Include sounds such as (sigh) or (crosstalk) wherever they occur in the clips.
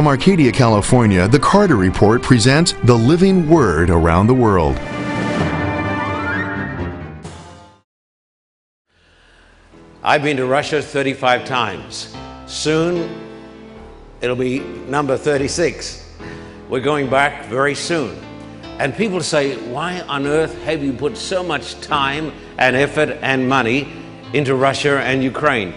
From Arcadia, California, the Carter Report presents the living word around the world. I've been to Russia 35 times. Soon, it'll be number 36. We're going back very soon. And people say, Why on earth have you put so much time and effort and money into Russia and Ukraine?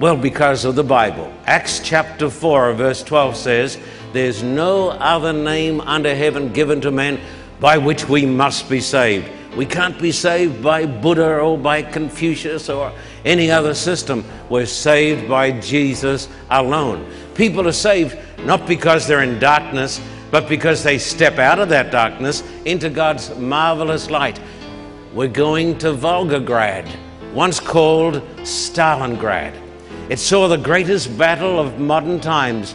Well, because of the Bible. Acts chapter 4, verse 12 says, There's no other name under heaven given to men by which we must be saved. We can't be saved by Buddha or by Confucius or any other system. We're saved by Jesus alone. People are saved not because they're in darkness, but because they step out of that darkness into God's marvelous light. We're going to Volgograd, once called Stalingrad. It saw the greatest battle of modern times.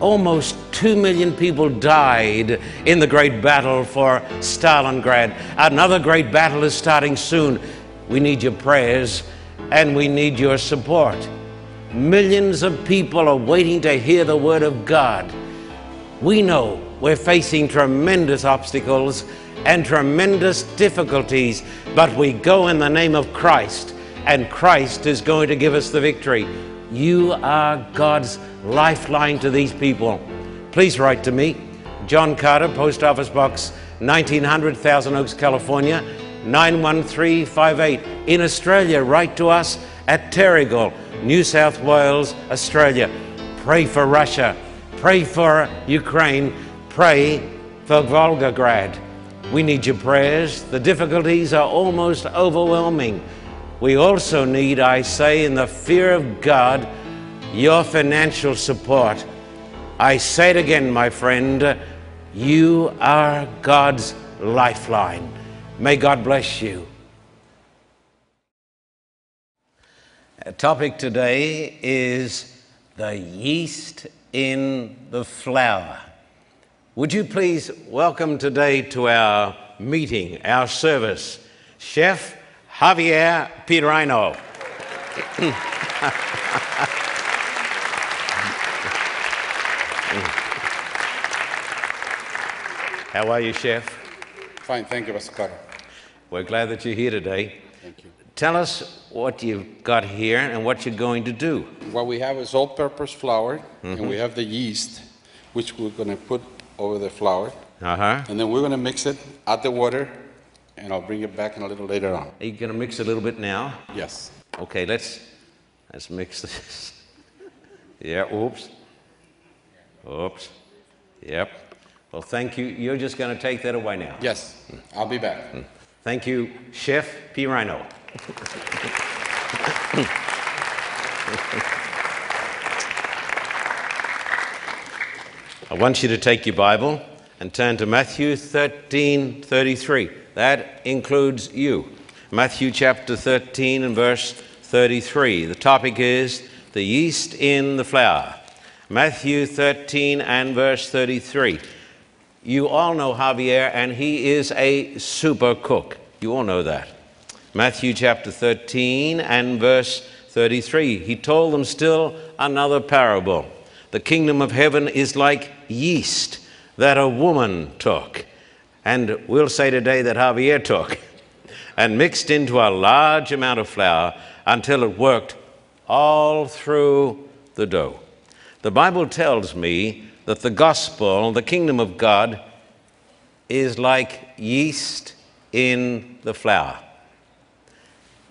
Almost two million people died in the great battle for Stalingrad. Another great battle is starting soon. We need your prayers and we need your support. Millions of people are waiting to hear the word of God. We know we're facing tremendous obstacles and tremendous difficulties, but we go in the name of Christ and Christ is going to give us the victory. You are God's lifeline to these people. Please write to me, John Carter, Post Office Box 1900, Thousand Oaks, California 91358. In Australia, write to us at Terrigal, New South Wales, Australia. Pray for Russia, pray for Ukraine, pray for Volgograd. We need your prayers. The difficulties are almost overwhelming. We also need, I say, in the fear of God, your financial support. I say it again, my friend, you are God's lifeline. May God bless you. Our topic today is the yeast in the flour. Would you please welcome today to our meeting, our service, Chef Javier Pirano. How are you, Chef? Fine, thank you, Carter. We're glad that you're here today. Thank you. Tell us what you've got here and what you're going to do. What we have is all-purpose flour, and we have the yeast, which we're going to put over the flour, Uh huh. and then we're going to mix it, add the water, and I'll bring it back in a little later on. Are you going to mix a little bit now? Yes. Okay, let's let's mix this. (laughs) yeah. Oops. Oops. Yep. Well, thank you. You're just going to take that away now. Yes, I'll be back. Hmm. Thank you, Chef Pirano. (laughs) I want you to take your Bible and turn to Matthew 13 33. That includes you. Matthew chapter 13 and verse 33. The topic is the yeast in the flour. Matthew 13 and verse 33. You all know Javier, and he is a super cook. You all know that. Matthew chapter 13 and verse 33. He told them still another parable. The kingdom of heaven is like yeast that a woman took, and we'll say today that Javier took, and mixed into a large amount of flour until it worked all through the dough. The Bible tells me that the gospel, the kingdom of God, is like yeast in the flour.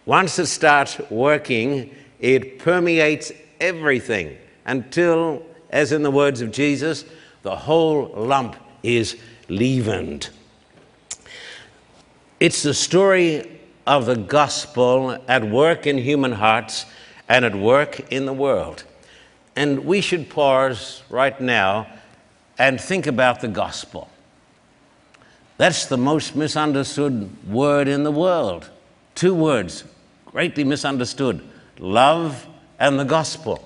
Once it starts working, it permeates everything until, as in the words of Jesus, the whole lump is leavened. It's the story of the gospel at work in human hearts and at work in the world. And we should pause right now and think about the gospel. That's the most misunderstood word in the world. Two words, greatly misunderstood love and the gospel.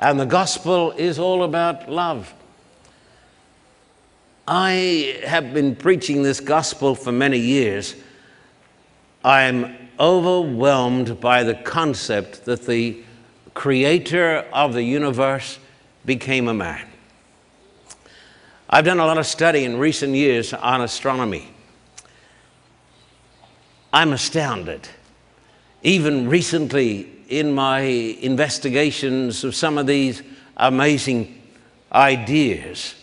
And the gospel is all about love. I have been preaching this gospel for many years. I'm overwhelmed by the concept that the creator of the universe became a man. I've done a lot of study in recent years on astronomy. I'm astounded. Even recently, in my investigations of some of these amazing ideas,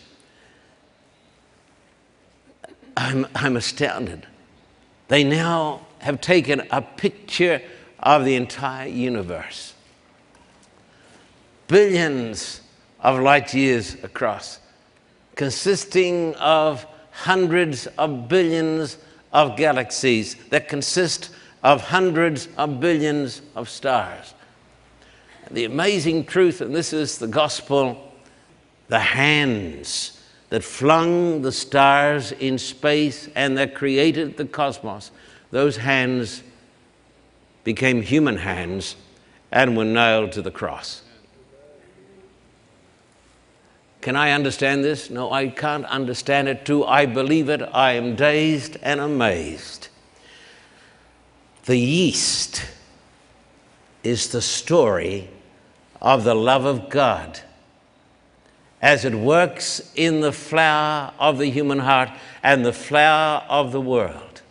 I'm, I'm astounded. They now have taken a picture of the entire universe, billions of light years across, consisting of hundreds of billions of galaxies that consist of hundreds of billions of stars. The amazing truth, and this is the gospel, the hands that flung the stars in space and that created the cosmos, those hands became human hands and were nailed to the cross. Can I understand this? No, I can't understand it too. I believe it. I am dazed and amazed. The yeast is the story of the love of God as it works in the flour of the human heart and the flour of the world.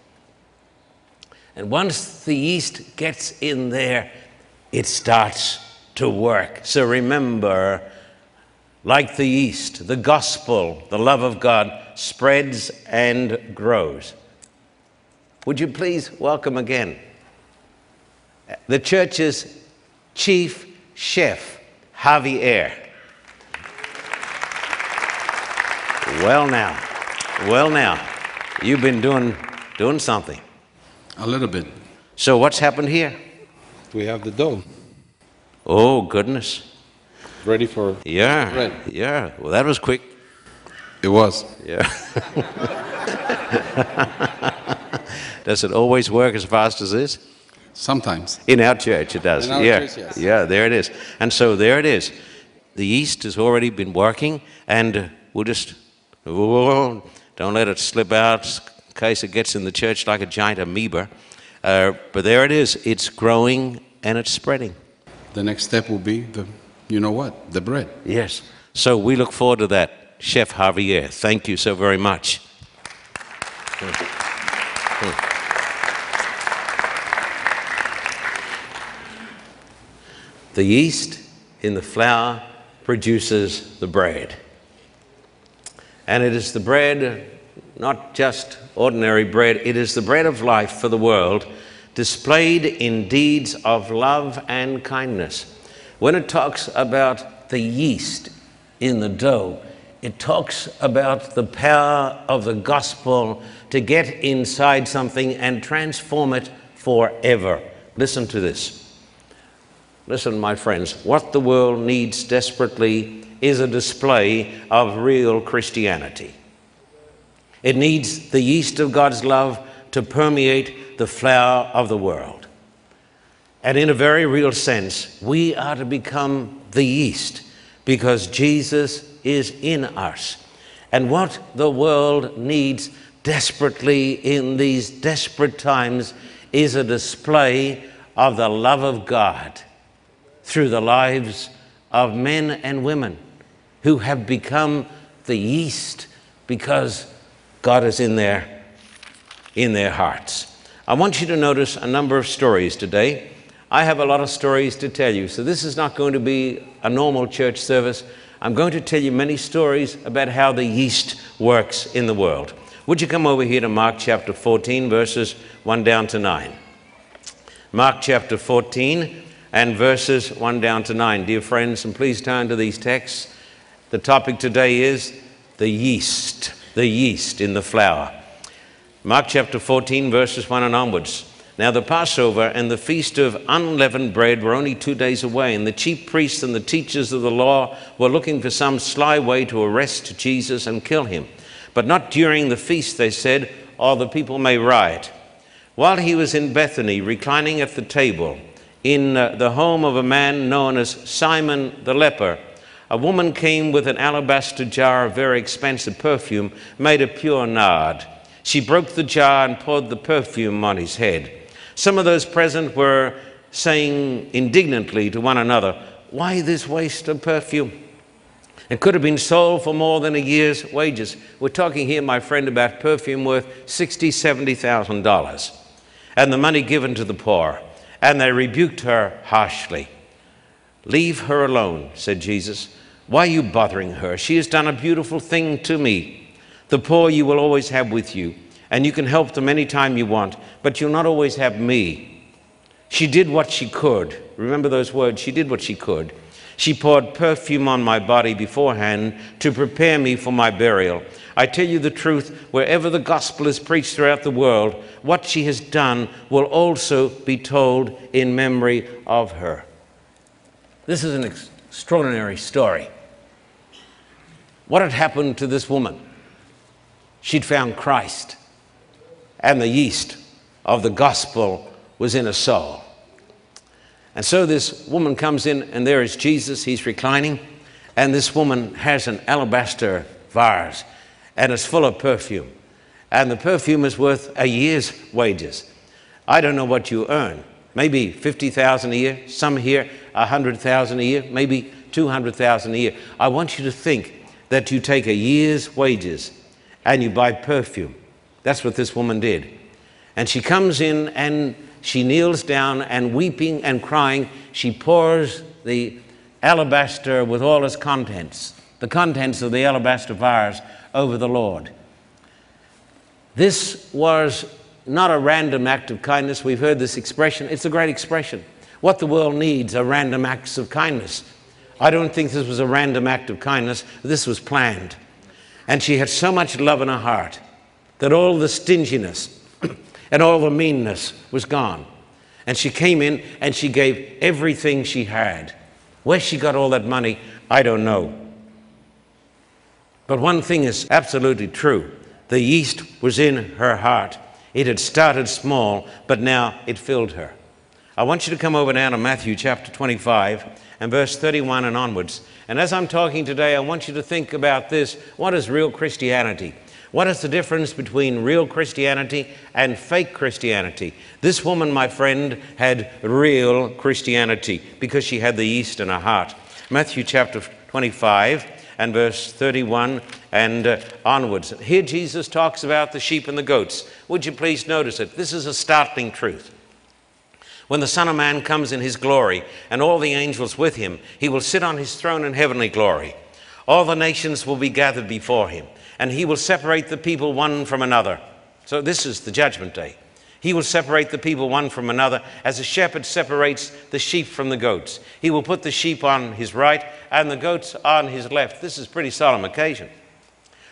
And once the yeast gets in there, it starts to work. So remember, like the yeast, the gospel, the love of God spreads and grows. Would you please welcome again the church's chief chef, Javier. Well, now, well, now, you've been doing, doing something. A little bit. So, what's happened here? We have the dough Oh, goodness. ready for. Yeah. Bread. Yeah. Well, that was quick. It was. Yeah. (laughs) Does it always work as fast as this? Sometimes. In our church, it does. Yeah. church, yes. Yeah, there it is. And so there it is. The yeast has already been working, and we'll just, oh, don't let it slip out in case it gets in the church like a giant amoeba. Uh, but there it is. It's growing and it's spreading. The next step will be the, you know what, the bread. Yes. So we look forward to that. Chef Javier, thank you so very much. The yeast in the flour produces the bread. And it is the bread, not just ordinary bread, it is the bread of life for the world, displayed in deeds of love and kindness. When it talks about the yeast in the dough, it talks about the power of the gospel to get inside something and transform it forever. Listen to this. Listen, my friends, what the world needs desperately is a display of real Christianity. It needs the yeast of God's love to permeate the flour of the world. And in a very real sense, we are to become the yeast because Jesus is in us. And what the world needs desperately in these desperate times is a display of the love of God through the lives of men and women who have become the yeast because God is in their, in their hearts. I want you to notice a number of stories today. I have a lot of stories to tell you, so this is not going to be a normal church service. I'm going to tell you many stories about how the yeast works in the world. Would you come over here to Mark chapter 14, verses 1 down to 9? Mark chapter 14 and verses 1 down to 9. Dear friends, and please turn to these texts. The topic today is the yeast, the yeast in the flour. Mark chapter 14, verses 1 and onwards. Now, the Passover and the feast of unleavened bread were only two days away, and the chief priests and the teachers of the law were looking for some sly way to arrest Jesus and kill him. But not during the feast, they said, or the people may riot. While he was in Bethany, reclining at the table, in uh, the home of a man known as Simon the leper, a woman came with an alabaster jar of very expensive perfume made of pure nard. She broke the jar and poured the perfume on his head. Some of those present were saying indignantly to one another, Why this waste of perfume? It could have been sold for more than a year's wages. We're talking here, my friend, about perfume worth sixty, seventy thousand dollars, and the money given to the poor. And they rebuked her harshly. Leave her alone, said Jesus. Why are you bothering her? She has done a beautiful thing to me. The poor you will always have with you, and you can help them anytime you want, but you'll not always have me. She did what she could. Remember those words? She did what she could. She poured perfume on my body beforehand to prepare me for my burial. I tell you the truth, wherever the gospel is preached throughout the world, what she has done will also be told in memory of her. This is an extraordinary story. What had happened to this woman? She'd found Christ, and the yeast of the gospel was in her soul. And so this woman comes in, and there is Jesus. He's reclining, and this woman has an alabaster vase, and it's full of perfume. And the perfume is worth a year's wages. I don't know what you earn. Maybe 50,000 a year, some here 100,000 a year, maybe 200,000 a year. I want you to think that you take a year's wages and you buy perfume. That's what this woman did. And she comes in and she kneels down and weeping and crying, she pours the alabaster with all its contents, the contents of the alabaster vase, over the Lord. This was not a random act of kindness. We've heard this expression. It's a great expression. What the world needs are random acts of kindness. I don't think this was a random act of kindness. This was planned. And she had so much love in her heart that all the stinginess, (clears throat) and all the meanness was gone. And she came in and she gave everything she had. Where she got all that money, I don't know. But one thing is absolutely true the yeast was in her heart. It had started small, but now it filled her. I want you to come over now to Matthew chapter 25 and verse 31 and onwards. And as I'm talking today, I want you to think about this. What is real Christianity? What is the difference between real Christianity and fake Christianity? This woman, my friend, had real Christianity because she had the yeast in her heart. Matthew chapter 25 and verse 31 and uh, onwards. Here Jesus talks about the sheep and the goats. Would you please notice it? This is a startling truth. When the Son of Man comes in his glory and all the angels with him, he will sit on his throne in heavenly glory. All the nations will be gathered before him and he will separate the people one from another. So, this is the judgment day. He will separate the people one from another as a shepherd separates the sheep from the goats. He will put the sheep on his right and the goats on his left. This is a pretty solemn occasion.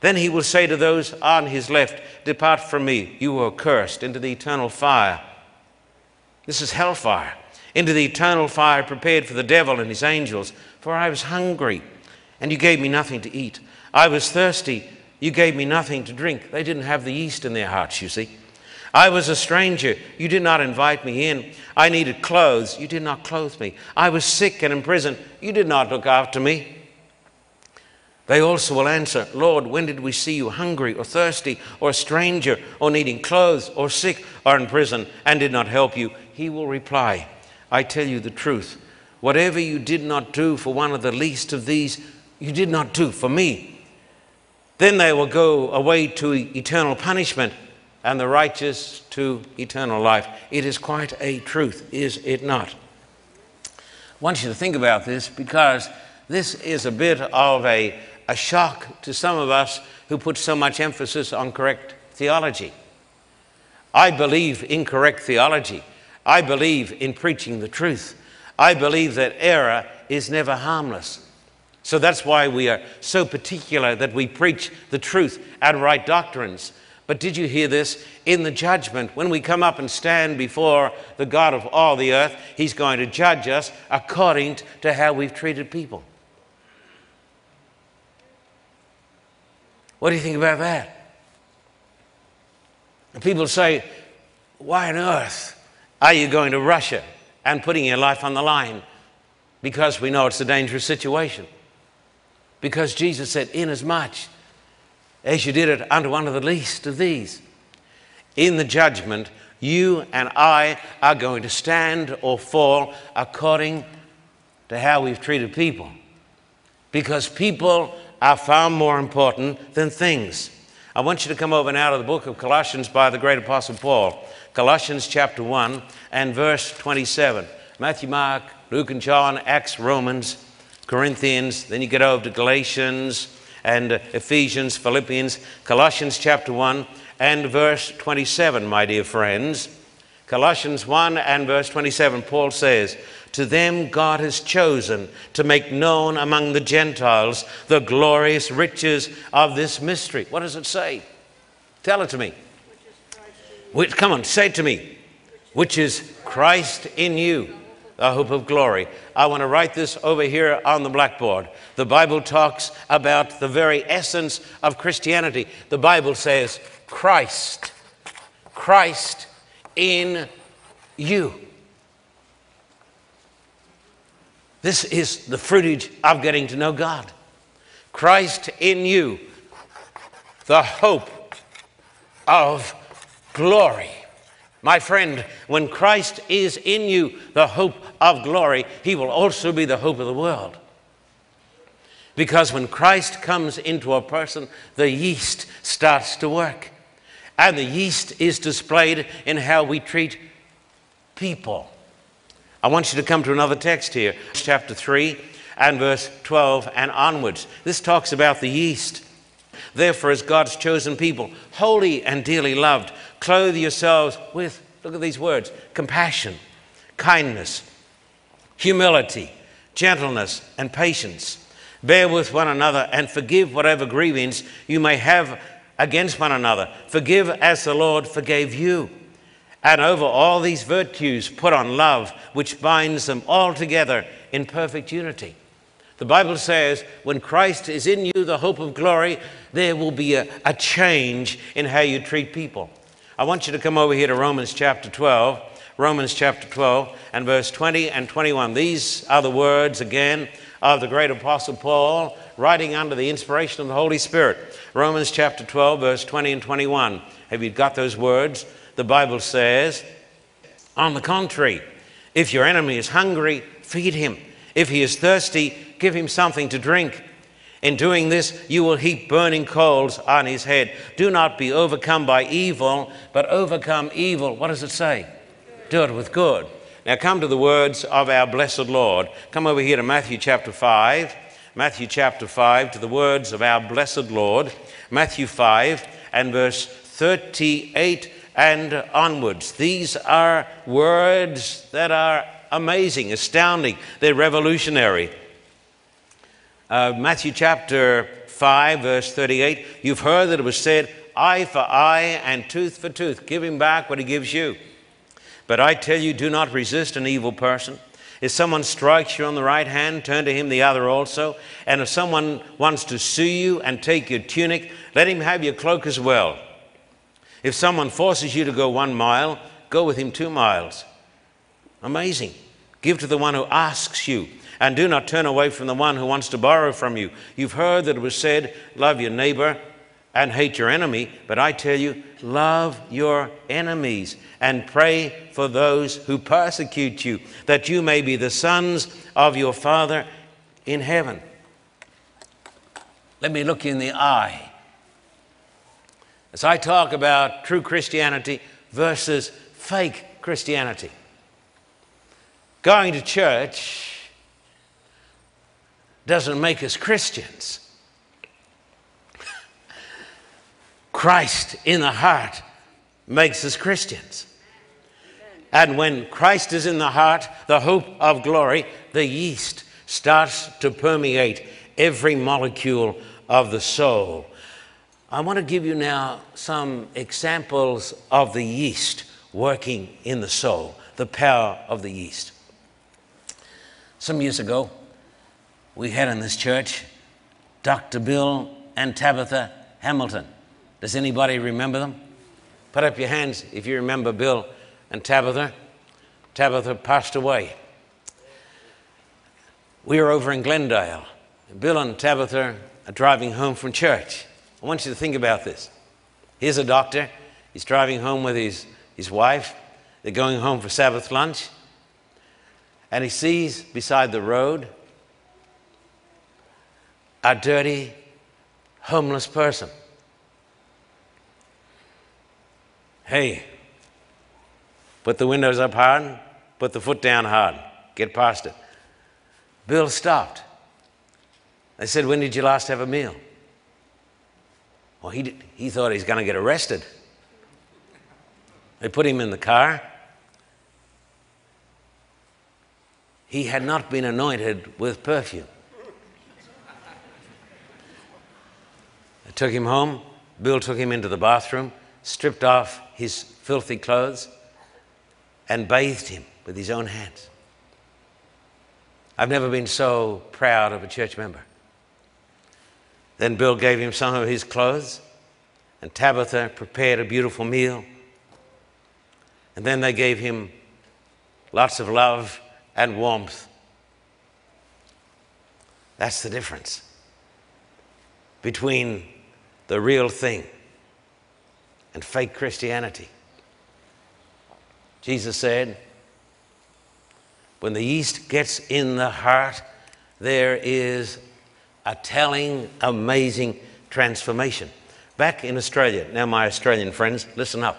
Then he will say to those on his left, Depart from me, you who are cursed, into the eternal fire. This is hellfire, into the eternal fire prepared for the devil and his angels. For I was hungry, and you gave me nothing to eat. I was thirsty, you gave me nothing to drink. They didn't have the yeast in their hearts, you see. I was a stranger. You did not invite me in. I needed clothes. You did not clothe me. I was sick and in prison. You did not look after me. They also will answer, Lord, when did we see you hungry or thirsty or a stranger or needing clothes or sick or in prison and did not help you? He will reply, I tell you the truth. Whatever you did not do for one of the least of these, you did not do for me. Then they will go away to eternal punishment and the righteous to eternal life. It is quite a truth, is it not? I want you to think about this because this is a bit of a, a shock to some of us who put so much emphasis on correct theology. I believe in correct theology. I believe in preaching the truth. I believe that error is never harmless. So that's why we are so particular that we preach the truth and right doctrines. But did you hear this? In the judgment, when we come up and stand before the God of all the earth, He's going to judge us according to how we've treated people. What do you think about that? People say, Why on earth are you going to Russia and putting your life on the line? Because we know it's a dangerous situation. Because Jesus said, Inasmuch as you did it unto one of the least of these, in the judgment, you and I are going to stand or fall according to how we've treated people. Because people are far more important than things. I want you to come over now to the book of Colossians by the great apostle Paul. Colossians chapter 1 and verse 27. Matthew, Mark, Luke, and John, Acts, Romans, Corinthians, then you get over to Galatians and Ephesians, Philippians, Colossians chapter 1 and verse 27, my dear friends. Colossians 1 and verse 27, Paul says, To them God has chosen to make known among the Gentiles the glorious riches of this mystery. What does it say? Tell it to me. Which, come on, say it to me. Which is Christ in you the hope of glory. I want to write this over here on the blackboard. The Bible talks about the very essence of Christianity. The Bible says, Christ, Christ in you. This is the fruitage of getting to know God. Christ in you, the hope of glory. My friend, when Christ is in you, the hope of glory, he will also be the hope of the world. Because when Christ comes into a person, the yeast starts to work. And the yeast is displayed in how we treat people. I want you to come to another text here, chapter 3 and verse 12 and onwards. This talks about the yeast. Therefore, as God's chosen people, holy and dearly loved, clothe yourselves with, look at these words, compassion, kindness, humility, gentleness, and patience. Bear with one another and forgive whatever grievance you may have against one another. Forgive as the Lord forgave you. And over all these virtues, put on love, which binds them all together in perfect unity. The Bible says when Christ is in you, the hope of glory, there will be a, a change in how you treat people. I want you to come over here to Romans chapter 12. Romans chapter 12 and verse 20 and 21. These are the words again of the great apostle Paul writing under the inspiration of the Holy Spirit. Romans chapter 12, verse 20 and 21. Have you got those words? The Bible says, On the contrary, if your enemy is hungry, feed him. If he is thirsty, give him something to drink. In doing this, you will heap burning coals on his head. Do not be overcome by evil, but overcome evil. What does it say? Do it with good. Now come to the words of our blessed Lord. Come over here to Matthew chapter 5. Matthew chapter 5, to the words of our blessed Lord. Matthew 5 and verse 38 and onwards. These are words that are amazing, astounding, they're revolutionary. Uh, Matthew chapter 5, verse 38, you've heard that it was said, eye for eye and tooth for tooth. Give him back what he gives you. But I tell you, do not resist an evil person. If someone strikes you on the right hand, turn to him the other also. And if someone wants to sue you and take your tunic, let him have your cloak as well. If someone forces you to go one mile, go with him two miles. Amazing. Give to the one who asks you and do not turn away from the one who wants to borrow from you. You've heard that it was said, Love your neighbor and hate your enemy, but I tell you, love your enemies and pray for those who persecute you, that you may be the sons of your Father in heaven. Let me look you in the eye. As I talk about true Christianity versus fake Christianity, going to church doesn't make us Christians. (laughs) Christ in the heart makes us Christians. And when Christ is in the heart, the hope of glory, the yeast starts to permeate every molecule of the soul. I want to give you now some examples of the yeast working in the soul, the power of the yeast. Some years ago, we had in this church Dr. Bill and Tabitha Hamilton. Does anybody remember them? Put up your hands if you remember Bill and Tabitha. Tabitha passed away. We were over in Glendale. Bill and Tabitha are driving home from church. I want you to think about this. Here's a doctor. He's driving home with his, his wife. They're going home for Sabbath lunch. And he sees beside the road a dirty, homeless person. Hey, put the windows up hard, put the foot down hard, get past it. Bill stopped. They said, When did you last have a meal? Well, he, did, he thought he's going to get arrested. They put him in the car. He had not been anointed with perfume. They took him home. Bill took him into the bathroom, stripped off his filthy clothes, and bathed him with his own hands. I've never been so proud of a church member. Then Bill gave him some of his clothes, and Tabitha prepared a beautiful meal. And then they gave him lots of love and warmth. That's the difference between the real thing and fake Christianity. Jesus said, when the yeast gets in the heart, there is a telling, amazing transformation. Back in Australia, now, my Australian friends, listen up.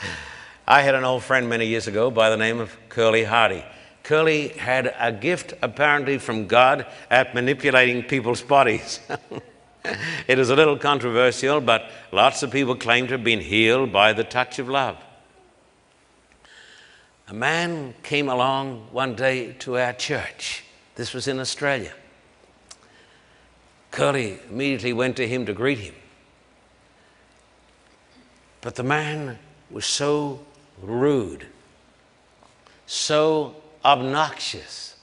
(laughs) I had an old friend many years ago by the name of Curly Hardy. Curly had a gift, apparently, from God at manipulating people's bodies. (laughs) it is a little controversial, but lots of people claim to have been healed by the touch of love. A man came along one day to our church. This was in Australia. Curly immediately went to him to greet him. But the man was so rude, so obnoxious.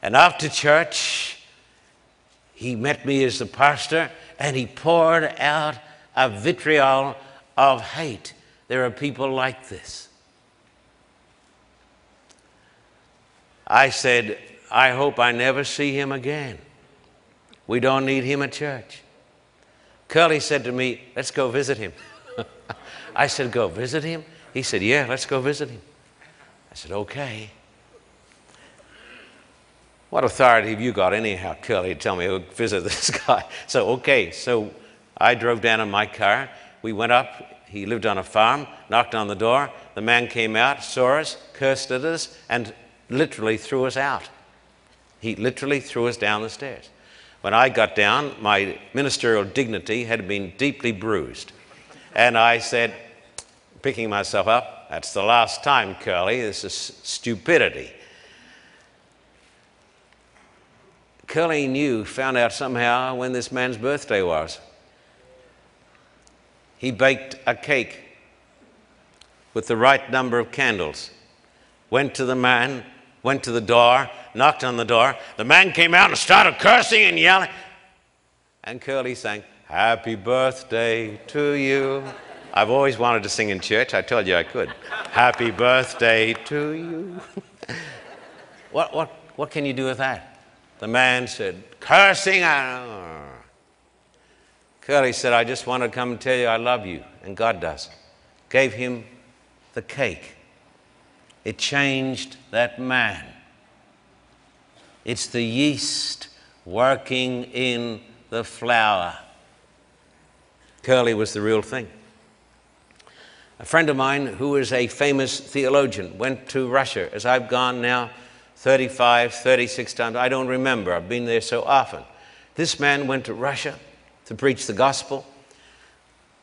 And after church, he met me as the pastor and he poured out a vitriol of hate. There are people like this. I said, I hope I never see him again. We don't need him at church. Curly said to me, Let's go visit him. (laughs) I said, Go visit him? He said, Yeah, let's go visit him. I said, Okay. What authority have you got, anyhow, Curly, to tell me to visit this (laughs) guy? So, okay, so I drove down in my car. We went up. He lived on a farm, knocked on the door. The man came out, saw us, cursed at us, and literally threw us out. He literally threw us down the stairs. When I got down, my ministerial dignity had been deeply bruised. And I said, picking myself up, that's the last time, Curly. This is stupidity. Curly knew, found out somehow when this man's birthday was. He baked a cake with the right number of candles, went to the man, went to the door, knocked on the door. The man came out and started cursing and yelling. And Curly sang, Happy birthday to you. I've always wanted to sing in church. I told you I could. Happy birthday to you. (laughs) what, what, what can you do with that? The man said, cursing. Curly said, I just want to come and tell you I love you. And God does. Gave him the cake. It changed that man. It's the yeast working in the flour. Curly was the real thing. A friend of mine who is a famous theologian went to Russia, as I've gone now 35, 36 times. I don't remember. I've been there so often. This man went to Russia to preach the gospel.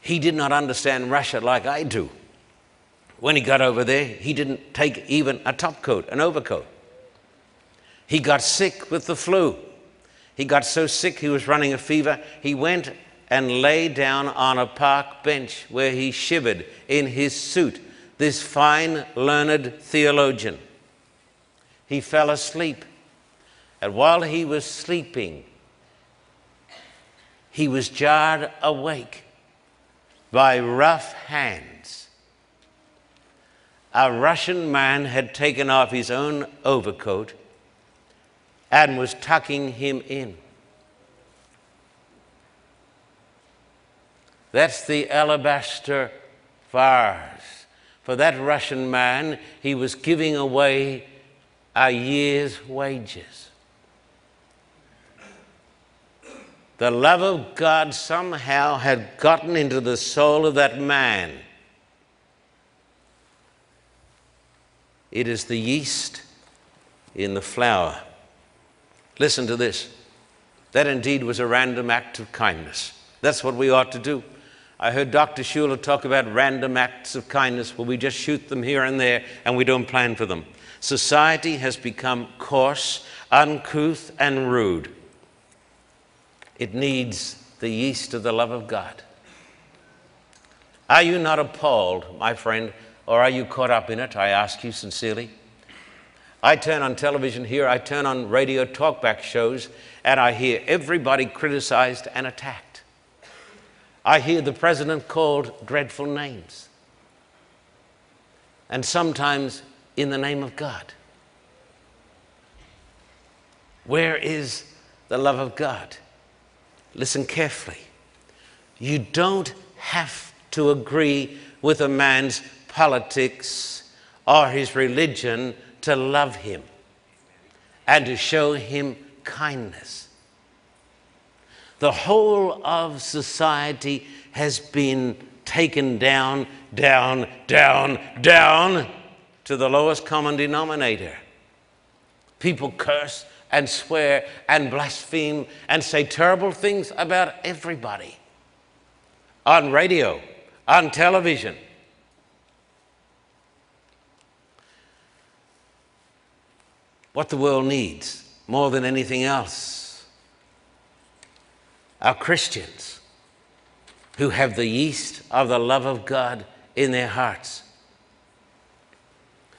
He did not understand Russia like I do. When he got over there, he didn't take even a top coat, an overcoat. He got sick with the flu. He got so sick he was running a fever. He went and lay down on a park bench where he shivered in his suit, this fine, learned theologian. He fell asleep. And while he was sleeping, he was jarred awake by rough hands. A Russian man had taken off his own overcoat and was tucking him in. That's the alabaster vase. For that Russian man, he was giving away a year's wages. The love of God somehow had gotten into the soul of that man. It is the yeast in the flour. Listen to this. That indeed was a random act of kindness. That's what we ought to do. I heard Dr. Schuller talk about random acts of kindness where we just shoot them here and there and we don't plan for them. Society has become coarse, uncouth, and rude. It needs the yeast of the love of God. Are you not appalled, my friend, or are you caught up in it? I ask you sincerely. I turn on television here, I turn on radio talkback shows, and I hear everybody criticized and attacked. I hear the president called dreadful names, and sometimes in the name of God. Where is the love of God? Listen carefully. You don't have to agree with a man's politics or his religion to love him and to show him kindness. The whole of society has been taken down, down, down, down to the lowest common denominator. People curse and swear and blaspheme and say terrible things about everybody on radio, on television. What the world needs more than anything else are Christians who have the yeast of the love of God in their hearts.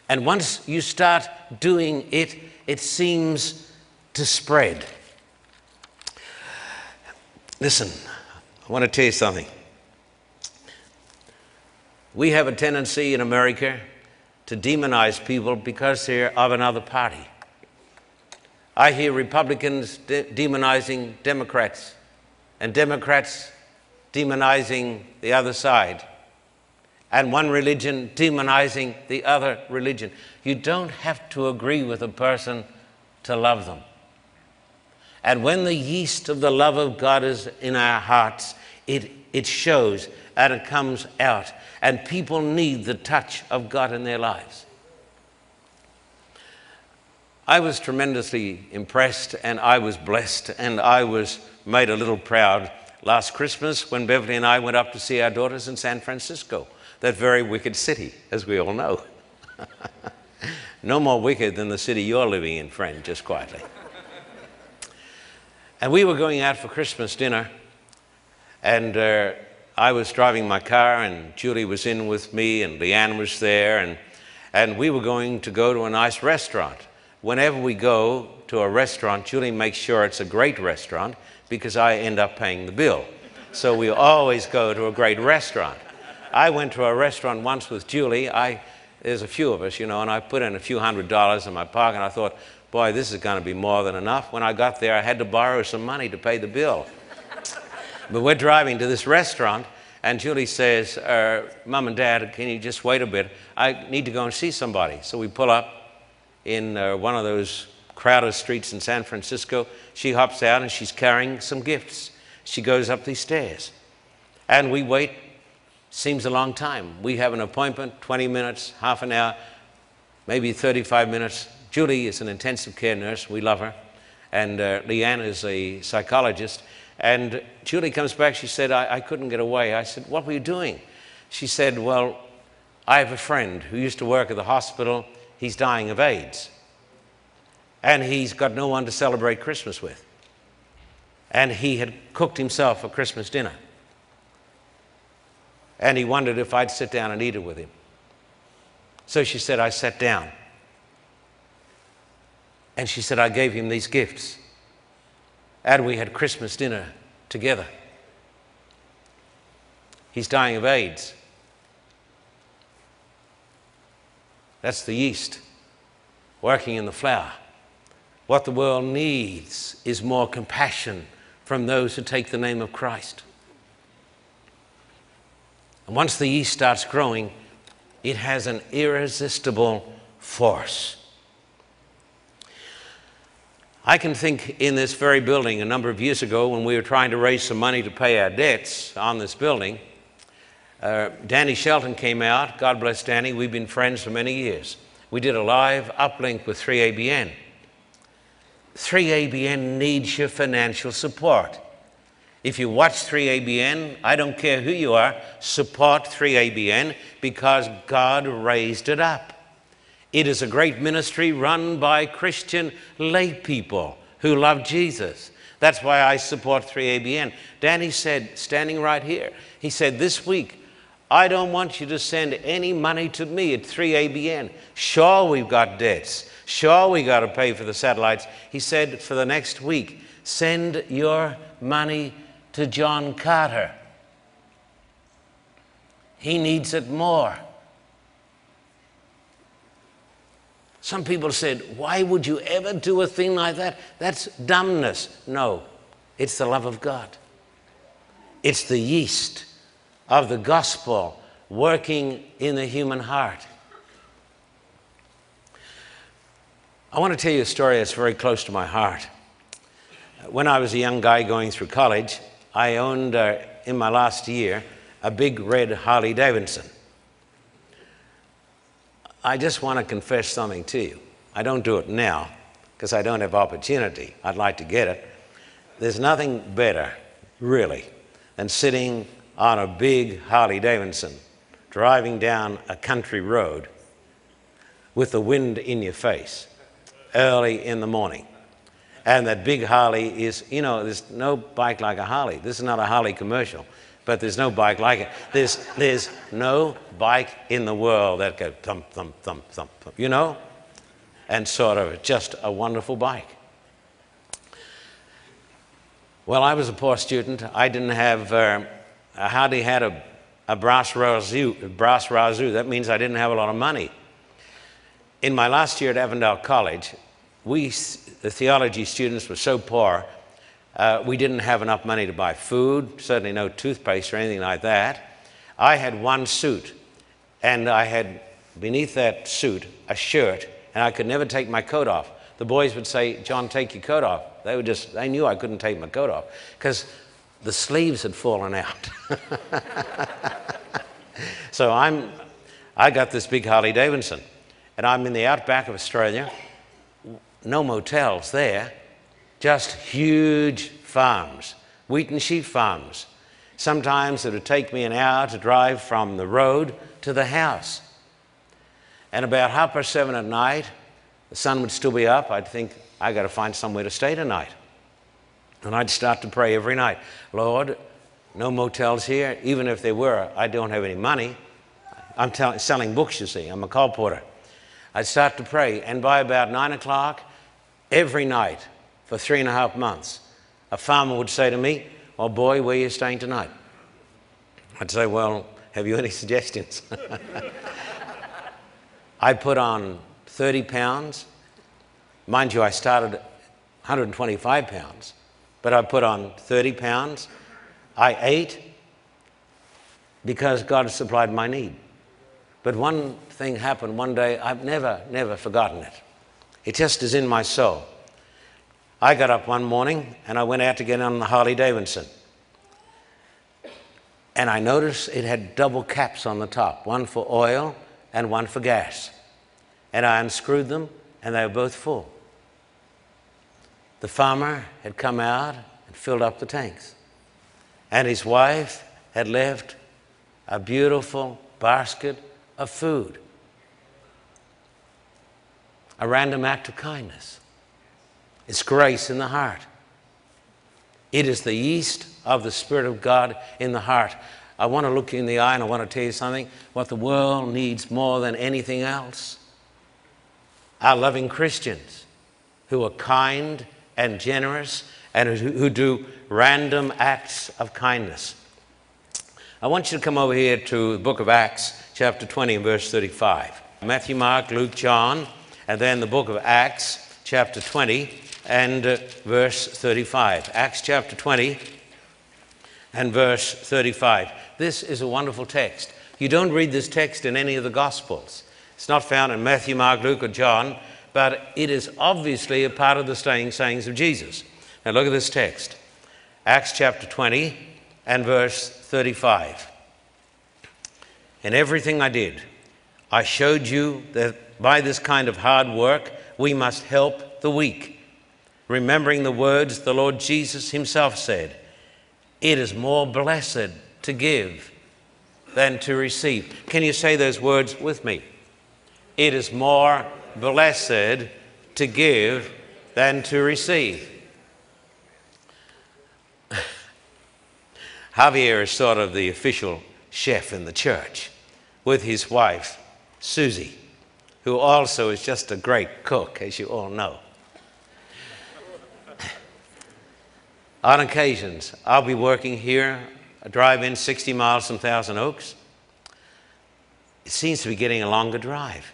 And once you start doing it, it seems to spread. Listen, I want to tell you something. We have a tendency in America to demonize people because they're of another party. I hear Republicans de- demonizing Democrats and Democrats demonizing the other side and one religion demonizing the other religion. You don't have to agree with a person to love them. And when the yeast of the love of God is in our hearts, it, it shows and it comes out. And people need the touch of God in their lives. I was tremendously impressed and I was blessed and I was made a little proud last Christmas when Beverly and I went up to see our daughters in San Francisco, that very wicked city, as we all know. (laughs) no more wicked than the city you're living in, friend, just quietly. And we were going out for Christmas dinner, and uh, I was driving my car, and Julie was in with me, and Leanne was there, and, and we were going to go to a nice restaurant. Whenever we go to a restaurant, Julie makes sure it's a great restaurant because I end up paying the bill. So we always go to a great restaurant. I went to a restaurant once with Julie. I, there's a few of us, you know, and I put in a few hundred dollars in my pocket, and I thought, boy, this is going to be more than enough. When I got there, I had to borrow some money to pay the bill. but we're driving to this restaurant, and Julie says, uh, Mom and Dad, can you just wait a bit? I need to go and see somebody. So we pull up in uh, one of those crowded streets in San Francisco. She hops out and she's carrying some gifts. She goes up these stairs. And we wait, seems a long time. We have an appointment, 20 minutes, half an hour, maybe 35 minutes. Julie is an intensive care nurse. We love her. And uh, Leanne is a psychologist. And Julie comes back. She said, I, I couldn't get away. I said, What were you doing? She said, Well, I have a friend who used to work at the hospital. He's dying of AIDS. And he's got no one to celebrate Christmas with. And he had cooked himself a Christmas dinner. And he wondered if I'd sit down and eat it with him. So she said, I sat down. And she said, I gave him these gifts. And we had Christmas dinner together. He's dying of AIDS. That's the yeast working in the flour. What the world needs is more compassion from those who take the name of Christ. And once the yeast starts growing, it has an irresistible force. I can think in this very building a number of years ago when we were trying to raise some money to pay our debts on this building. Uh, Danny Shelton came out. God bless Danny. We've been friends for many years. We did a live uplink with 3ABN. 3ABN needs your financial support. If you watch 3ABN, I don't care who you are, support 3ABN because God raised it up. It is a great ministry run by Christian lay people who love Jesus. That's why I support 3ABN. Danny said, standing right here, he said, This week, I don't want you to send any money to me at 3ABN. Sure, we've got debts. Sure, we got to pay for the satellites. He said, For the next week, send your money to John Carter. He needs it more. Some people said, Why would you ever do a thing like that? That's dumbness. No, it's the love of God. It's the yeast of the gospel working in the human heart. I want to tell you a story that's very close to my heart. When I was a young guy going through college, I owned, uh, in my last year, a big red Harley Davidson. I just want to confess something to you. I don't do it now because I don't have opportunity. I'd like to get it. There's nothing better, really, than sitting on a big Harley Davidson driving down a country road with the wind in your face early in the morning. And that big Harley is, you know, there's no bike like a Harley. This is not a Harley commercial but there's no bike like it. There's, there's no bike in the world that goes thump, thump, thump, thump, thump, you know? And sort of just a wonderful bike. Well, I was a poor student. I didn't have, uh, I hardly had a, a brass razoo, brass. That means I didn't have a lot of money. In my last year at Avondale College, we, the theology students, were so poor uh, we didn't have enough money to buy food, certainly no toothpaste or anything like that. I had one suit, and I had beneath that suit a shirt, and I could never take my coat off. The boys would say, John, take your coat off. They would just, they knew I couldn't take my coat off because the sleeves had fallen out. (laughs) so I'm, I got this big Harley Davidson, and I'm in the outback of Australia, no motels there just huge farms, wheat and sheep farms. Sometimes it would take me an hour to drive from the road to the house. And about half past seven at night, the sun would still be up. I'd think, I got to find somewhere to stay tonight. And I'd start to pray every night Lord, no motels here. Even if there were, I don't have any money. I'm tell- selling books, you see. I'm a colporteur. I'd start to pray. And by about nine o'clock, every night, for three and a half months, a farmer would say to me, Oh boy, where are you staying tonight? I'd say, Well, have you any (laughs) suggestions? (laughs) I put on 30 pounds. Mind you, I started 125 pounds, but I put on 30 pounds. I ate because God supplied my need. But one thing happened one day, I've never, never forgotten it. It just is in my soul. I got up one morning and I went out to get on the Harley Davidson. And I noticed it had double caps on the top, one for oil and one for gas. And I unscrewed them and they were both full. The farmer had come out and filled up the tanks. And his wife had left a beautiful basket of food. A random act of kindness. It's grace in the heart. It is the yeast of the Spirit of God in the heart. I want to look you in the eye and I want to tell you something. What the world needs more than anything else are loving Christians who are kind and generous and who, do random acts of kindness. I want you to come over here to the book of Acts, chapter 20, and verse 35. Matthew, Mark, Luke, John, and then the book of Acts, chapter 20, and uh, verse 35. Acts chapter 20 and verse 35. This is a wonderful text. You don't read this text in any of the Gospels. It's not found in Matthew, Mark, Luke, or John, but it is obviously a part of the saying sayings of Jesus. Now look at this text Acts chapter 20 and verse 35. In everything I did, I showed you that by this kind of hard work, we must help the weak, remembering the words the Lord Jesus himself said It is more blessed to give than to receive. Can you say those words with me? It is more blessed to give than to receive. (laughs) Javier is sort of the official chef in the church with his wife, Susie, who also is just a great cook, as you all know. (laughs) On occasions, I'll be working here, I drive in 60 miles from Thousand Oaks. It seems to be getting a longer drive.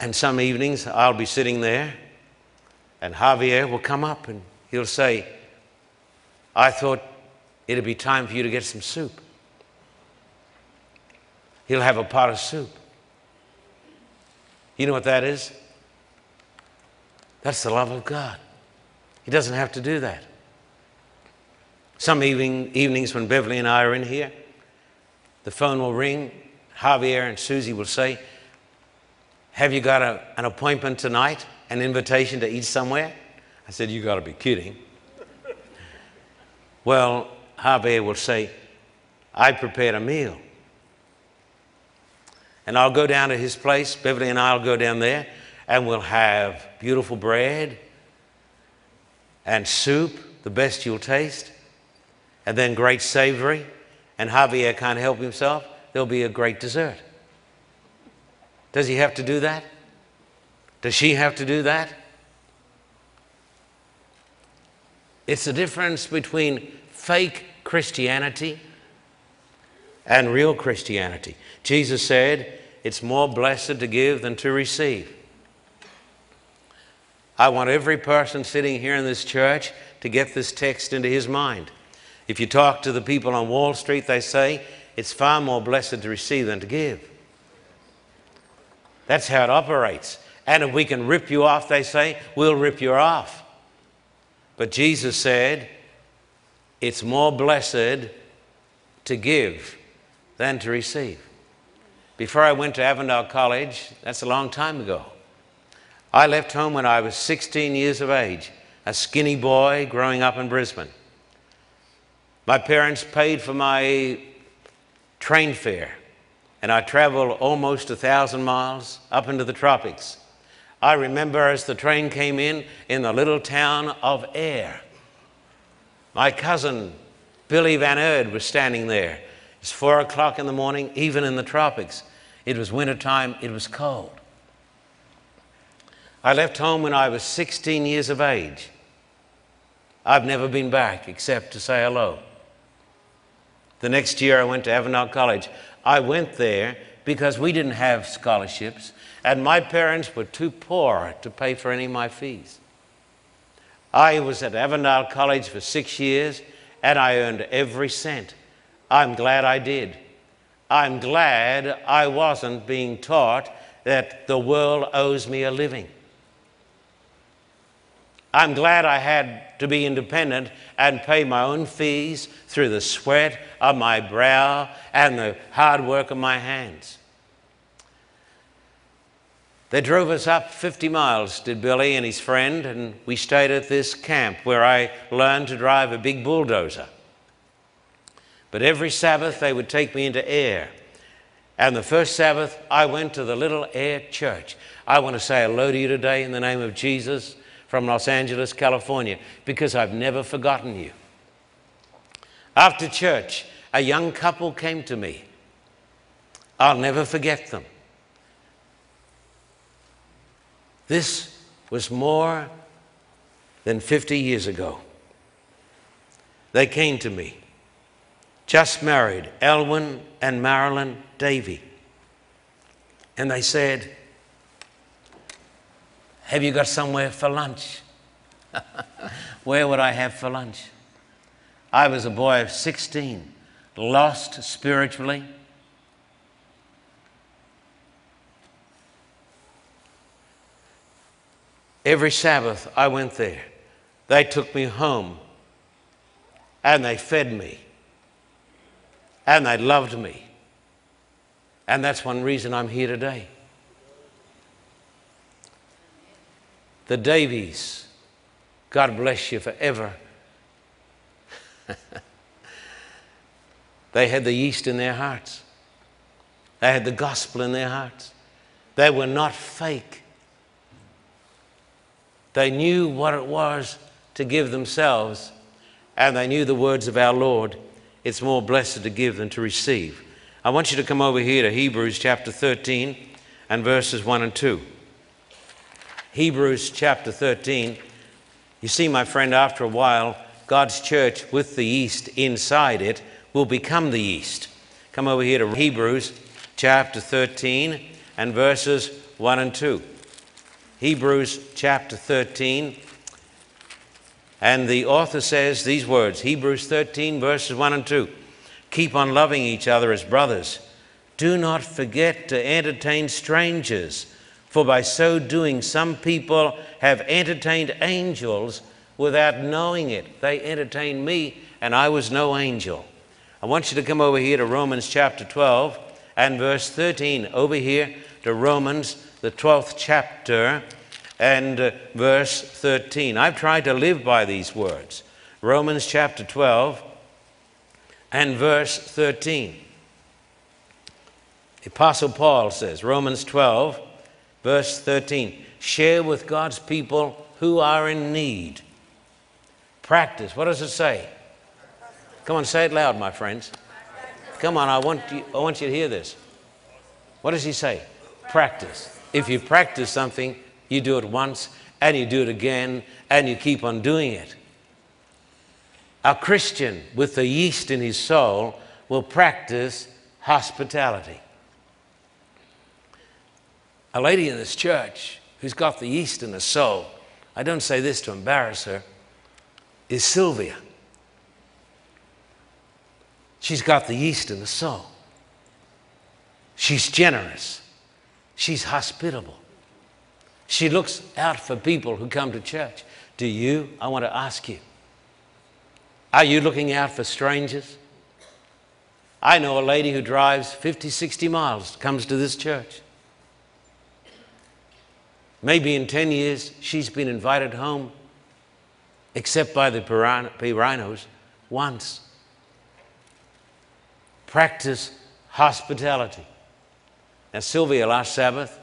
And some evenings, I'll be sitting there, and Javier will come up and he'll say, I thought it'd be time for you to get some soup. He'll have a pot of soup. You know what that is? That's the love of God. He doesn't have to do that. Some evening, evenings when Beverly and I are in here, the phone will ring. Javier and Susie will say, Have you got a, an appointment tonight? An invitation to eat somewhere? I said, You got to be kidding. Well, Javier will say, I prepared a meal. And I'll go down to his place, Beverly and I'll go down there, and we'll have beautiful bread and soup, the best you'll taste, and then great savory. And Javier can't help himself, there'll be a great dessert. Does he have to do that? Does she have to do that? It's the difference between fake Christianity and real Christianity. Jesus said, It's more blessed to give than to receive. I want every person sitting here in this church to get this text into his mind. If you talk to the people on Wall Street, they say it's far more blessed to receive than to give. That's how it operates. And if we can rip you off, they say, we'll rip you off. But Jesus said, it's more blessed to give than to receive. Before I went to Avondale College, that's a long time ago, I left home when I was 16 years of age, a skinny boy growing up in Brisbane. My parents paid for my train fare, and I traveled almost a thousand miles up into the tropics. I remember as the train came in in the little town of Ayr. My cousin Billy Van Erd was standing there. It's four o'clock in the morning, even in the tropics. It was wintertime, it was cold. I left home when I was 16 years of age. I've never been back except to say hello. The next year I went to Avondale College. I went there because we didn't have scholarships and my parents were too poor to pay for any of my fees. I was at Avondale College for six years and I earned every cent. I'm glad I did. I'm glad I wasn't being taught that the world owes me a living. I'm glad I had to be independent and pay my own fees through the sweat of my brow and the hard work of my hands. They drove us up 50 miles, did Billy and his friend, and we stayed at this camp where I learned to drive a big bulldozer. But every Sabbath they would take me into Ayr. And the first Sabbath, I went to the little Ayr church. I want to say hello to you today in the name of Jesus from Los Angeles, California, because I've never forgotten you. After church, a young couple came to me. I'll never forget them. This was more than 50 years ago. They came to me, just married, Elwin and Marilyn Davy. And they said, Have you got somewhere for lunch? (laughs) Where would I have for lunch? I was a boy of 16, lost spiritually. Every Sabbath I went there. They took me home and they fed me and they loved me. And that's one reason I'm here today. The Davies, God bless you forever. (laughs) they had the yeast in their hearts, they had the gospel in their hearts. They were not fake. They knew what it was to give themselves, and they knew the words of our Lord it's more blessed to give than to receive. I want you to come over here to Hebrews chapter 13 and verses 1 and 2. Hebrews chapter 13. You see, my friend, after a while, God's church with the yeast inside it will become the yeast. Come over here to Hebrews chapter 13 and verses 1 and 2. Hebrews chapter 13. And the author says these words Hebrews 13, verses 1 and 2. Keep on loving each other as brothers. Do not forget to entertain strangers, for by so doing, some people have entertained angels without knowing it. They entertained me, and I was no angel. I want you to come over here to Romans chapter 12 and verse 13. Over here to Romans, the 12th chapter and uh, verse 13. I've tried to live by these words. Romans chapter 12 and verse 13. The Apostle Paul says, Romans 12, verse 13, share with God's people who are in need. Practice. What does it say? Come on, say it loud, my friends. Come on, I want you, I want you to hear this. What does he say? Practice. If you practice something, you do it once and you do it again and you keep on doing it. A Christian with the yeast in his soul will practice hospitality. A lady in this church who's got the yeast in her soul, I don't say this to embarrass her, is Sylvia. She's got the yeast in the soul. She's generous. She's hospitable. She looks out for people who come to church. Do you? I want to ask you. Are you looking out for strangers? I know a lady who drives 50, 60 miles, comes to this church. Maybe in 10 years, she's been invited home, except by the Piranos, once. Practice hospitality. Now, Sylvia last Sabbath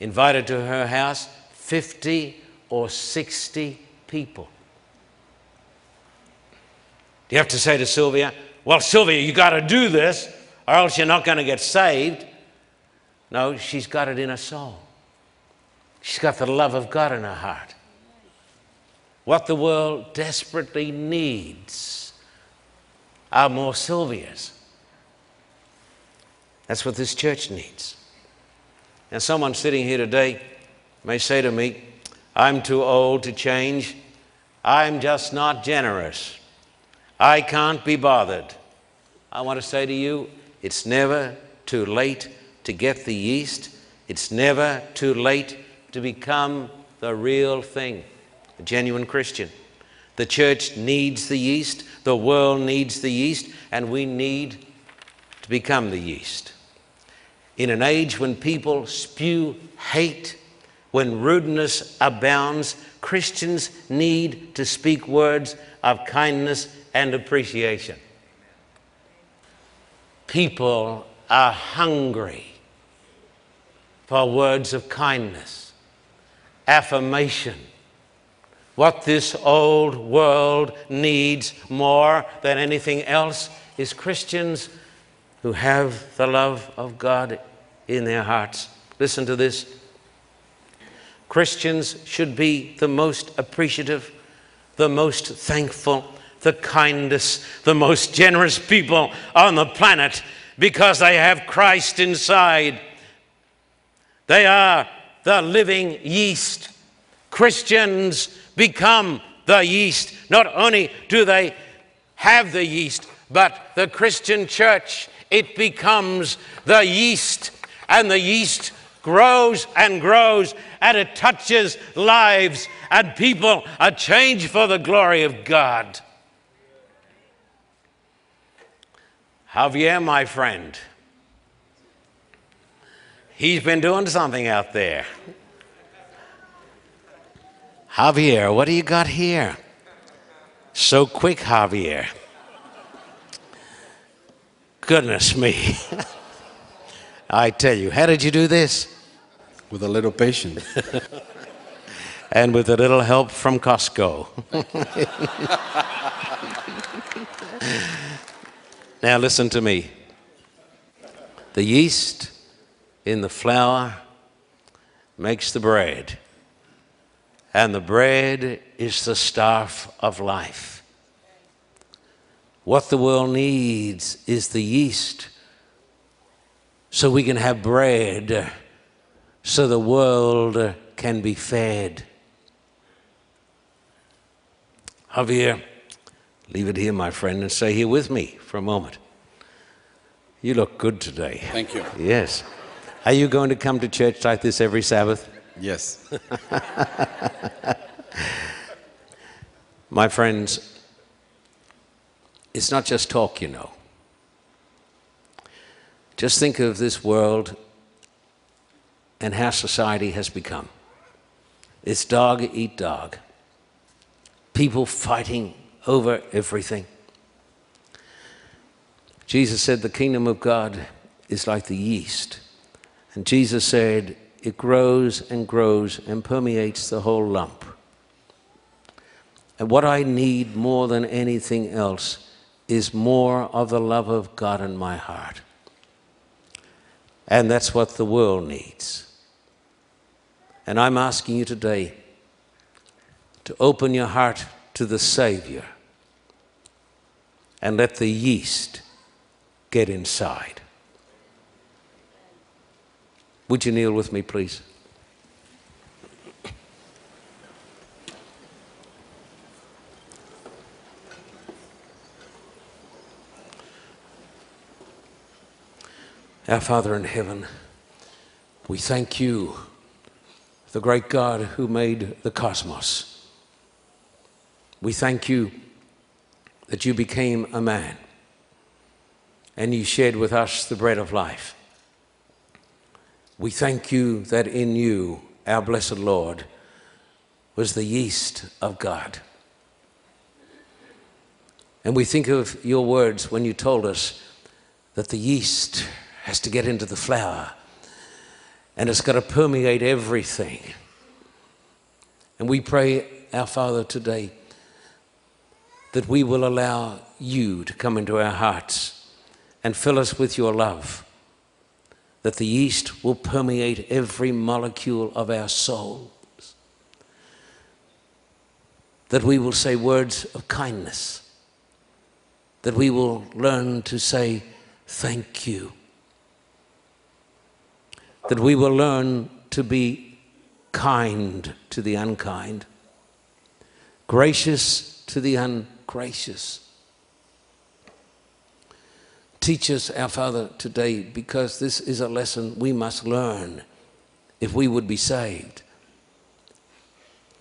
invited to her house 50 or 60 people. Do you have to say to Sylvia, Well, Sylvia, you got to do this, or else you're not going to get saved? No, she's got it in her soul. She's got the love of God in her heart. What the world desperately needs are more Sylvias. That's what this church needs. And someone sitting here today may say to me, I'm too old to change. I'm just not generous. I can't be bothered. I want to say to you, it's never too late to get the yeast. It's never too late to become the real thing, a genuine Christian. The church needs the yeast, the world needs the yeast, and we need to become the yeast. In an age when people spew hate, when rudeness abounds, Christians need to speak words of kindness and appreciation. People are hungry for words of kindness, affirmation. What this old world needs more than anything else is Christians who have the love of God in their hearts. Listen to this. Christians should be the most appreciative, the most thankful, the kindest, the most generous people on the planet because they have Christ inside. They are the living yeast. Christians become the yeast. Not only do they have the yeast, but the Christian church, it becomes the yeast. And the yeast grows and grows and it touches lives and people are changed for the glory of God. Javier, my friend, he's been doing something out there. Javier, what do you got here? So quick, Javier. Goodness me. (laughs) I tell you, how did you do this? With a little patience. (laughs) and with a little help from Costco. (laughs) now, listen to me. The yeast in the flour makes the bread, and the bread is the staff of life. What the world needs is the yeast so we can have bread so the world can be fed. Javier, leave it here, my friend, and stay here with me for a moment. You look good today. Thank you. Yes. Are you going to come to church like this every Sabbath? Yes. (laughs) My friends, it's not just talk, you know. Just think of this world and how society has become. It's dog eat dog. People fighting over everything. Jesus said the kingdom of God is like the yeast. And Jesus said it grows and grows and permeates the whole lump. And what I need more than anything else is more of the love of God in my heart. And that's what the world needs. And I'm asking you today to open your heart to the Savior and let the yeast get inside. Would you kneel with me, please? Our Father in heaven, we thank you the great God who made the cosmos. We thank you that you became a man and you shared with us the bread of life. We thank you that in you, our blessed Lord, was the yeast of God. And we think of your words when you told us that the yeast has to get into the flour and it's got to permeate everything. And we pray, our Father, today that we will allow you to come into our hearts and fill us with your love, that the yeast will permeate every molecule of our souls, that we will say words of kindness, that we will learn to say thank you. That we will learn to be kind to the unkind, gracious to the ungracious. Teach us, our Father, today, because this is a lesson we must learn if we would be saved.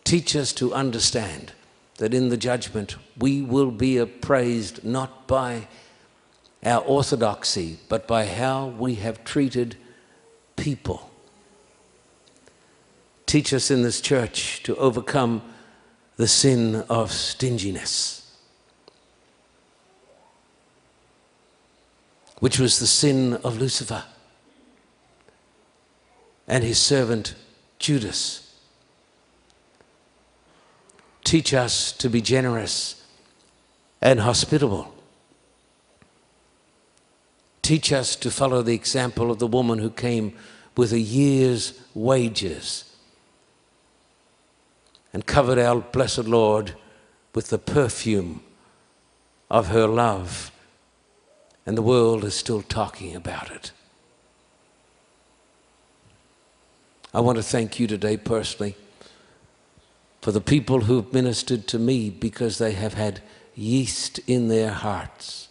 Teach us to understand that in the judgment we will be appraised not by our orthodoxy, but by how we have treated people. Teach us in this church to overcome the sin of stinginess, which was the sin of Lucifer and his servant Judas. Teach us to be generous and hospitable. Teach us to follow the example of the woman who came with a year's wages and covered our blessed Lord with the perfume of her love. And the world is still talking about it. I want to thank you today personally for the people who've ministered to me because they have had yeast in their hearts.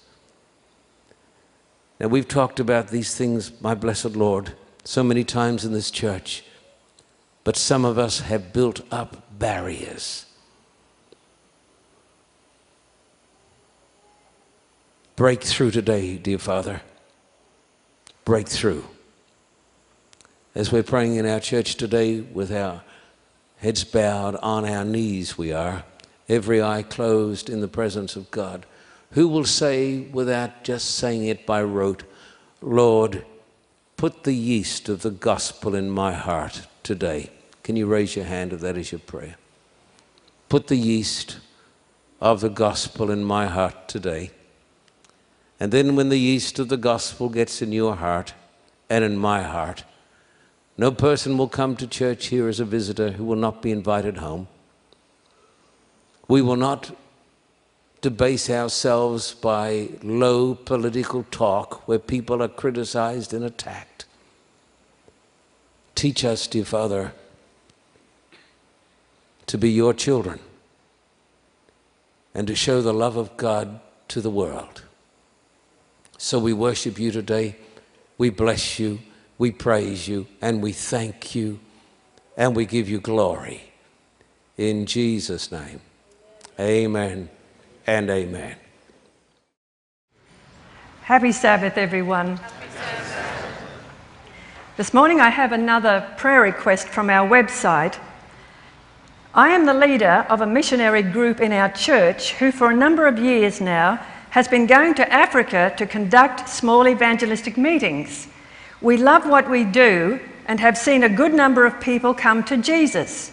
Now, we've talked about these things, my blessed Lord, so many times in this church, but some of us have built up barriers. Break through today, dear Father. Break through. As we're praying in our church today with our heads bowed on our knees, we are, every eye closed in the presence of God. Who will say, without just saying it by rote, Lord, put the yeast of the gospel in my heart today? Can you raise your hand if that is your prayer? Put the yeast of the gospel in my heart today. And then, when the yeast of the gospel gets in your heart and in my heart, no person will come to church here as a visitor who will not be invited home. We will not debase ourselves by low political talk where people are criticized and attacked. Teach us, dear Father, to be your children and to show the love of God to the world. So we worship you today. We bless you. We praise you. And we thank you. And we give you glory. In Jesus' name. Amen and amen. Happy Sabbath, everyone. This morning I have another prayer request from our website. I am the leader of a missionary group in our church who, for a number of years now, has been going to Africa to conduct small evangelistic meetings. We love what we do and have seen a good number of people come to Jesus.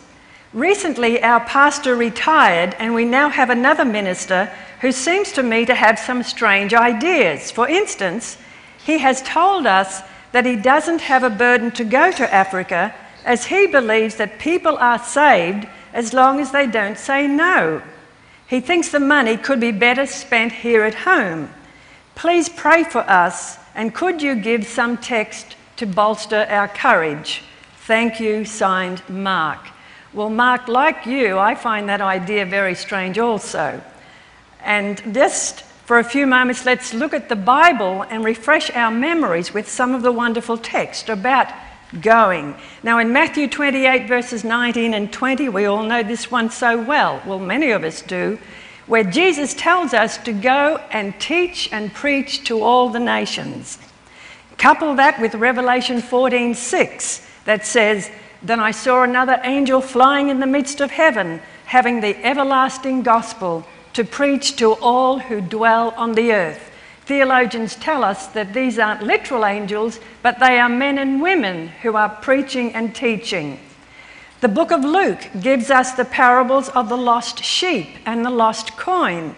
Recently, our pastor retired, and we now have another minister who seems to me to have some strange ideas. For instance, he has told us that he doesn't have a burden to go to Africa as he believes that people are saved as long as they don't say no. He thinks the money could be better spent here at home. Please pray for us, and could you give some text to bolster our courage? Thank you, signed Mark. Well, Mark, like you, I find that idea very strange also. And just for a few moments, let's look at the Bible and refresh our memories with some of the wonderful text about going. Now, in Matthew 28, verses 19 and 20, we all know this one so well. Well, many of us do, where Jesus tells us to go and teach and preach to all the nations. Couple that with Revelation 14, 6, that says, then I saw another angel flying in the midst of heaven, having the everlasting gospel to preach to all who dwell on the earth. Theologians tell us that these aren't literal angels, but they are men and women who are preaching and teaching. The book of Luke gives us the parables of the lost sheep and the lost coin,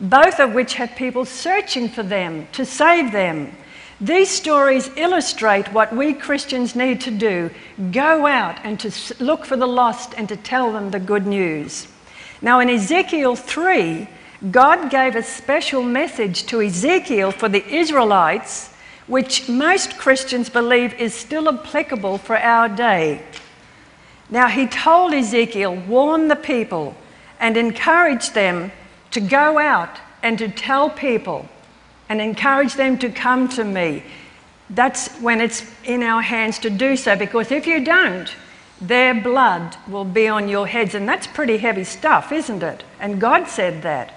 both of which have people searching for them to save them. These stories illustrate what we Christians need to do go out and to look for the lost and to tell them the good news. Now, in Ezekiel 3, God gave a special message to Ezekiel for the Israelites, which most Christians believe is still applicable for our day. Now, he told Ezekiel, warn the people and encourage them to go out and to tell people and encourage them to come to me. That's when it's in our hands to do so, because if you don't, their blood will be on your heads. And that's pretty heavy stuff, isn't it? And God said that.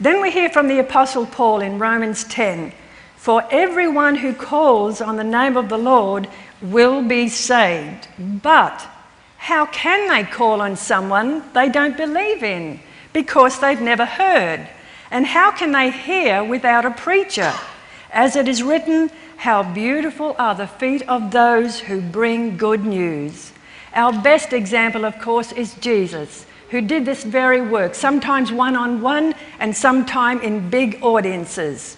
Then we hear from the Apostle Paul in Romans 10 For everyone who calls on the name of the Lord will be saved. But how can they call on someone they don't believe in? Because they've never heard. And how can they hear without a preacher? As it is written, How beautiful are the feet of those who bring good news. Our best example, of course, is Jesus, who did this very work, sometimes one on one and sometimes in big audiences.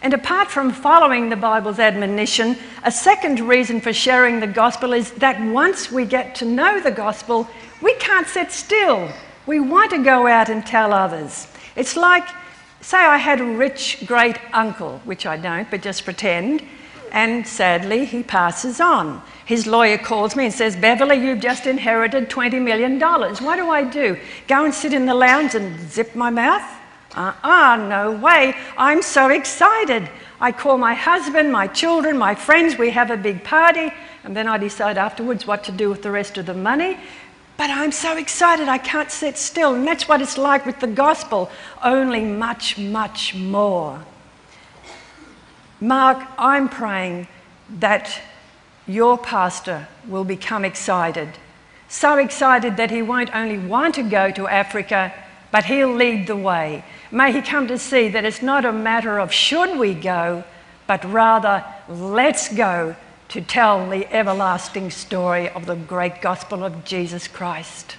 And apart from following the Bible's admonition, a second reason for sharing the gospel is that once we get to know the gospel, we can't sit still. We want to go out and tell others. It's like, say, I had a rich great uncle, which I don't, but just pretend, and sadly, he passes on. His lawyer calls me and says, Beverly, you've just inherited $20 million. What do I do? Go and sit in the lounge and zip my mouth? Uh uh no way. I'm so excited. I call my husband, my children, my friends, we have a big party, and then I decide afterwards what to do with the rest of the money. But I'm so excited, I can't sit still. And that's what it's like with the gospel, only much, much more. Mark, I'm praying that your pastor will become excited. So excited that he won't only want to go to Africa, but he'll lead the way. May he come to see that it's not a matter of should we go, but rather let's go to tell the everlasting story of the great gospel of Jesus Christ.